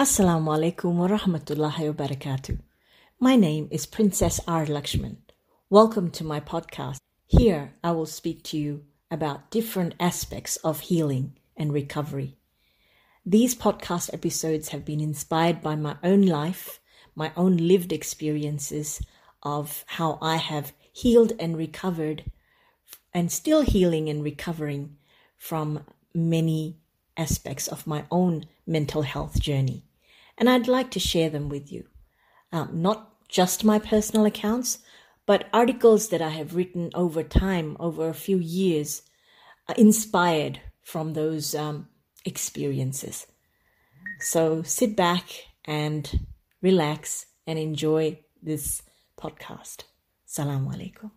Assalamu alaikum wa rahmatullahi wa barakatuh. My name is Princess R. Lakshman. Welcome to my podcast. Here I will speak to you about different aspects of healing and recovery. These podcast episodes have been inspired by my own life, my own lived experiences of how I have healed and recovered and still healing and recovering from many aspects of my own mental health journey and I'd like to share them with you. Um, not just my personal accounts, but articles that I have written over time, over a few years, uh, inspired from those um, experiences. So sit back and relax and enjoy this podcast. Salaam alaikum.